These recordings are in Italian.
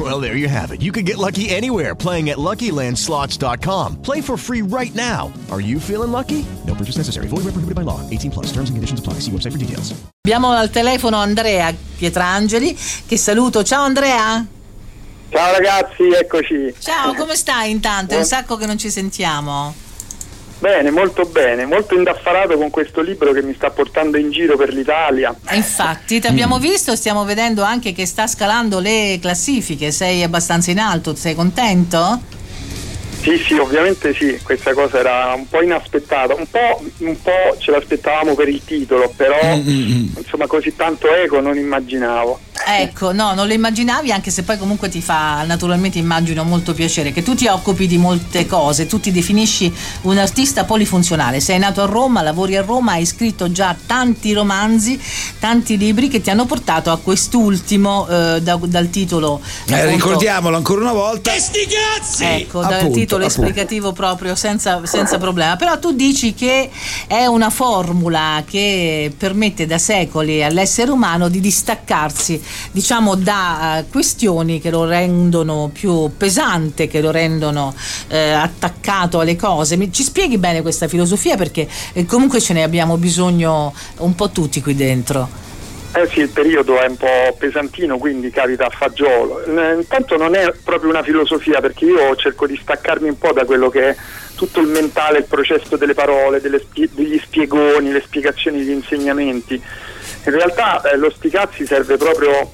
Well, there you have it. You can get lucky anywhere playing at LuckyLandSlots.com. Play for free right now. Are you feeling lucky? No purchase necessary. Void where prohibited by law. 18 plus. Terms and conditions apply. See website for details. Abbiamo al telefono Andrea Pietrangeli, che saluto. Ciao Andrea! Ciao ragazzi, eccoci. Ciao, come stai intanto? È un sacco che non ci sentiamo. Bene, molto bene, molto indaffarato con questo libro che mi sta portando in giro per l'Italia. Infatti, ti abbiamo visto, stiamo vedendo anche che sta scalando le classifiche, sei abbastanza in alto, sei contento? Sì, sì, ovviamente sì, questa cosa era un po' inaspettata, un po', un po ce l'aspettavamo per il titolo, però insomma così tanto eco non immaginavo. Ecco, no, non lo immaginavi, anche se poi comunque ti fa naturalmente immagino molto piacere che tu ti occupi di molte cose, tu ti definisci un artista polifunzionale, sei nato a Roma, lavori a Roma, hai scritto già tanti romanzi, tanti libri che ti hanno portato a quest'ultimo eh, da- dal titolo Eh, appunto- ricordiamolo ancora una volta. Ecco, dal Appunto, titolo appunto. esplicativo proprio senza, senza problema. Però tu dici che è una formula che permette da secoli all'essere umano di distaccarsi, diciamo, da eh, questioni che lo rendono più pesante, che lo rendono eh, attaccato alle cose. Mi- ci spieghi bene questa filosofia perché eh, comunque ce ne abbiamo bisogno un po' tutti qui dentro. Eh sì, il periodo è un po' pesantino, quindi capita a fagiolo. Eh, Intanto non è proprio una filosofia, perché io cerco di staccarmi un po' da quello che è tutto il mentale, il processo delle parole, delle spie- degli spiegoni, le spiegazioni di insegnamenti. In realtà eh, lo sticazzi serve proprio,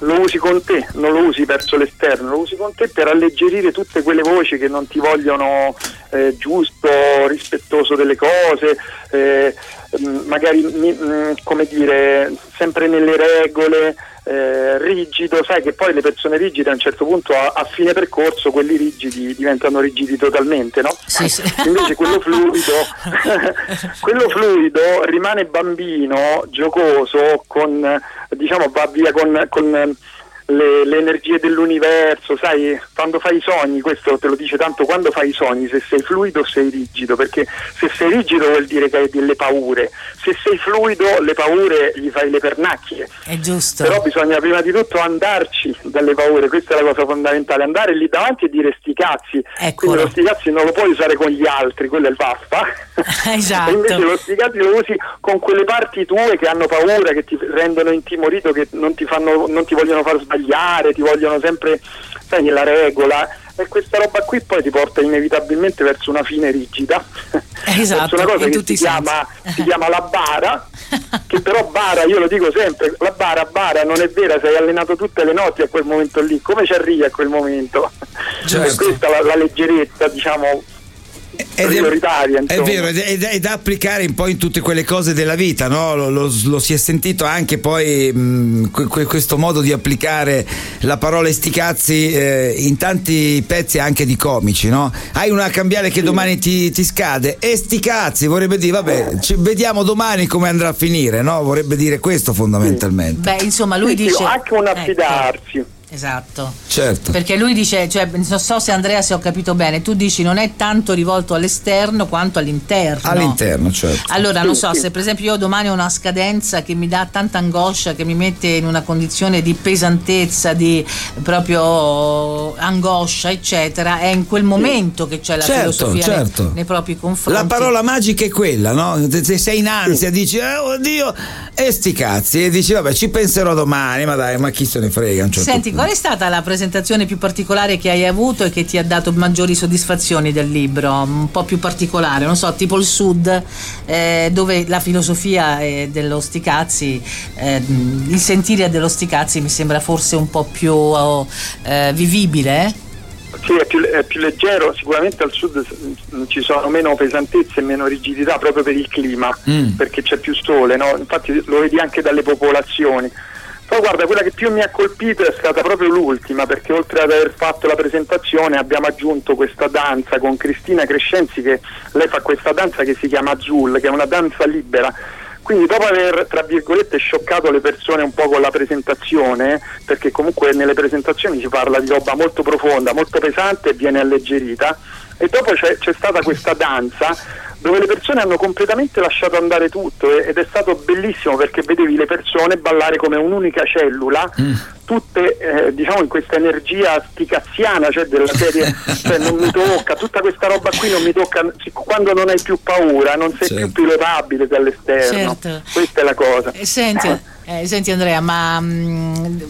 lo usi con te, non lo usi verso l'esterno, lo usi con te per alleggerire tutte quelle voci che non ti vogliono eh, giusto, rispettoso delle cose, eh, magari mi- mh, come dire, sempre nelle regole, eh, rigido, sai che poi le persone rigide a un certo punto a, a fine percorso quelli rigidi diventano rigidi totalmente, no? Sì, sì. Invece quello fluido, quello fluido rimane bambino, giocoso, con, diciamo va via con, con le, le energie dell'universo, sai, quando fai i sogni, questo te lo dice tanto quando fai i sogni, se sei fluido o sei rigido, perché se sei rigido vuol dire che hai delle paure, se sei fluido le paure gli fai le pernacchie. È giusto. Però bisogna prima di tutto andarci dalle paure, questa è la cosa fondamentale, andare lì davanti e dire sti cazzi. Eccolo. Quindi lo sti cazzi non lo puoi usare con gli altri, quello è il vaffa. Esatto. E invece lo sti cazzi lo usi con quelle parti tue che hanno paura, che ti rendono intimorito, che non ti, fanno, non ti vogliono far sbagliare, ti vogliono sempre, sai, la regola. E questa roba qui poi ti porta inevitabilmente verso una fine rigida. Esatto, verso una cosa che tutti si chiama, si chiama la bara, che però bara, io lo dico sempre, la bara, bara non è vera, sei allenato tutte le notti a quel momento lì, come ci arrivi a quel momento? Certo. E questa è la, la leggerezza, diciamo, Ed prioritaria. È insomma. vero, ed è, ed è da applicare un po' in tutte quelle cose della vita, no? Lo, lo- lo si è sentito anche poi mh, que- que- questo modo di applicare la parola sticazzi eh, in tanti pezzi anche di comici, no? Hai una cambiale che domani ti, ti scade e sticazzi, vorrebbe dire, vabbè, ci- vediamo domani come andrà a finire, no? Vorrebbe dire questo fondamentalmente. Beh, insomma, lui Sì, sì, dice... anche un Ecco. affidarsi. Esatto. Certo. Perché lui dice, cioè, non so se Andrea se ho capito bene, tu dici non è tanto rivolto all'esterno quanto all'interno. All'interno, certo. Allora, non so, sì. se per esempio io domani ho una scadenza che mi dà tanta angoscia, che mi mette in una condizione di pesantezza, di proprio angoscia, eccetera, è in quel momento che c'è la Certo, filosofia nei- certo. nei, propri confronti. La parola magica è quella, no? Se se sei in ansia, dici, eh, oddio, e sti cazzi, e dici, vabbè, ci penserò domani, ma dai, ma chi se ne frega. certo Senti, punto. qual è stata la presentazione più particolare che hai avuto e che ti ha dato maggiori soddisfazioni del libro? Un po' più particolare, non so, tipo il Sud, eh, dove la filosofia eh, dello Sticazzi, eh, il sentire dello Sticazzi mi sembra forse un po' più eh, vivibile. Sì, è più, è più leggero, sicuramente al sud ci sono meno pesantezze e meno rigidità proprio per il clima, Mm. perché c'è più sole, no? infatti lo vedi anche dalle popolazioni. Però guarda, quella che più mi ha colpito è stata proprio l'ultima, perché oltre ad aver fatto la presentazione abbiamo aggiunto questa danza con Cristina Crescenzi, che lei fa questa danza che si chiama Azul, che è una danza libera, Quindi dopo aver, tra virgolette, scioccato le persone un po' con la presentazione, perché comunque nelle presentazioni si parla di roba molto profonda, molto pesante e viene alleggerita, e dopo c'è, c'è stata questa danza dove le persone hanno completamente lasciato andare tutto ed è stato bellissimo perché vedevi le persone ballare come un'unica cellula, mm. tutte eh, diciamo in questa energia sticazziana, cioè della serie cioè, non mi tocca, tutta questa roba qui non mi tocca, quando non hai più paura, non sei certo. più pilotabile dall'esterno, certo. questa è la cosa. Eh, senti. Eh, senti Andrea, ma mh, mm,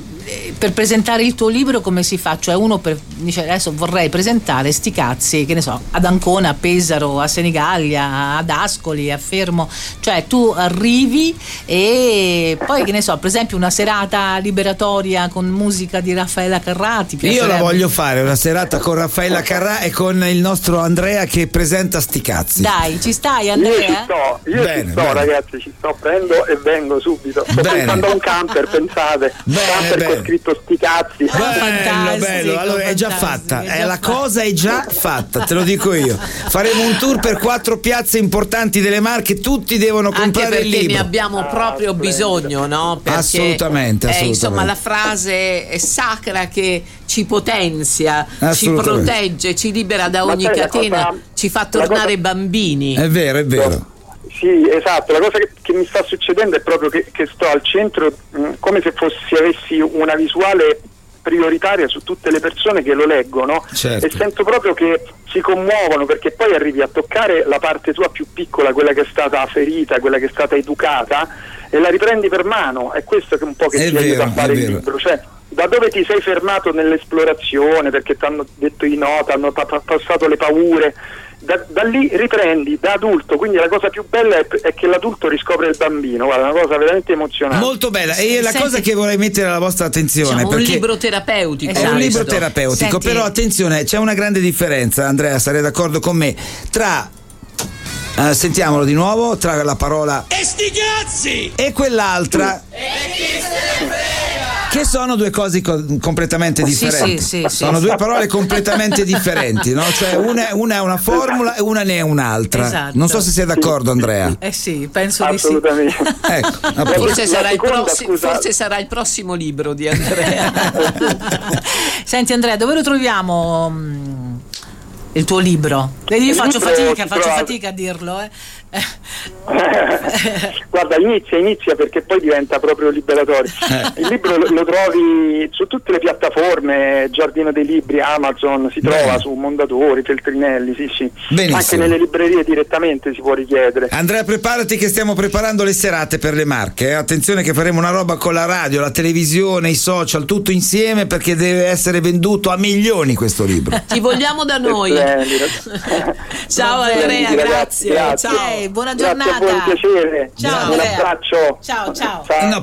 per presentare il tuo libro come si fa? Cioè uno per, dice adesso vorrei presentare sti cazzi, che ne so, ad Ancona, a Pesaro, a Senigallia, ad Ascoli, a Fermo, cioè tu arrivi e poi che ne so, per esempio una serata liberatoria con musica di Raffaella Carrati. Io la voglio fare, una serata con Raffaella Carrà e con il nostro Andrea che presenta sti cazzi. Dai, ci stai Andrea? Io ci sto, io bene, ci sto bene. ragazzi, ci sto, prendo e vengo subito. Bene pensando a un camper, pensate. Bene, camper bene. con scritto sti cazzi. Bello, bello. Allora è già fatta. È, la cosa è già fatta, te lo dico io. Faremo un tour per quattro piazze importanti delle Marche, tutti devono comprare Anche perché ne abbiamo proprio ah, bisogno, no? Perché assolutamente, assolutamente. insomma, la frase è sacra che ci potenzia, ci protegge, ci libera da ogni catena, cosa, ci fa tornare cosa... bambini. È vero, è vero. Sì, esatto, la cosa che, che, mi sta succedendo è proprio che, che sto al centro mh, mm, come se fossi, avessi una visuale prioritaria su tutte le persone che lo leggono certo. e sento proprio che si commuovono perché poi arrivi a toccare la parte tua più piccola, quella che è stata ferita, quella che è stata educata e la riprendi per mano, è questo che un po' che è ti vero, aiuta a fare il libro. Cioè, da dove ti sei fermato nell'esplorazione perché ti hanno detto i no, ti hanno passato le paure da, da, lì riprendi da adulto, quindi la cosa più bella è, è, che l'adulto riscopre il bambino, guarda, una cosa veramente emozionante. Molto bella, e la Senti, cosa che vorrei mettere alla vostra attenzione diciamo, un libro terapeutico. È un libro terapeutico, Senti. però attenzione, c'è una grande differenza, Andrea, sarei d'accordo con me, tra Uh, sentiamolo di nuovo tra la parola E sti cazzi! E quell'altra E chi se ne che sono due cose co- completamente differenti. Sì, sì, sì, sono due parole completamente differenti, no? Cioè una, una, è una formula e una ne è un'altra. Esatto. Non so se sei d'accordo, Andrea. Eh sì, penso di sì. ecco, forse, sarà prossi- forse, sarà il prossimo libro di Andrea. Senti Andrea, dove lo troviamo? Il tuo libro? Vedi, io faccio fatica, faccio fatica a dirlo, eh. Guarda, inizia, inizia perché poi diventa proprio liberatorio. Il libro lo, lo, trovi su tutte le piattaforme, Giardino dei Libri, Amazon, si trova Bene. su Mondadori, Feltrinelli, sì, sì. Benissimo. Anche nelle librerie direttamente si può richiedere. Andrea, preparati che stiamo preparando le serate per le marche. Eh? Attenzione che faremo una roba con la radio, la televisione, i social, tutto insieme perché deve essere venduto a milioni questo libro. Ti vogliamo da noi. Ciao Andrea, grazie. grazie. Ciao buona giornata. Grazie, buon piacere. Ciao, un abbraccio. Ciao, ciao. ciao.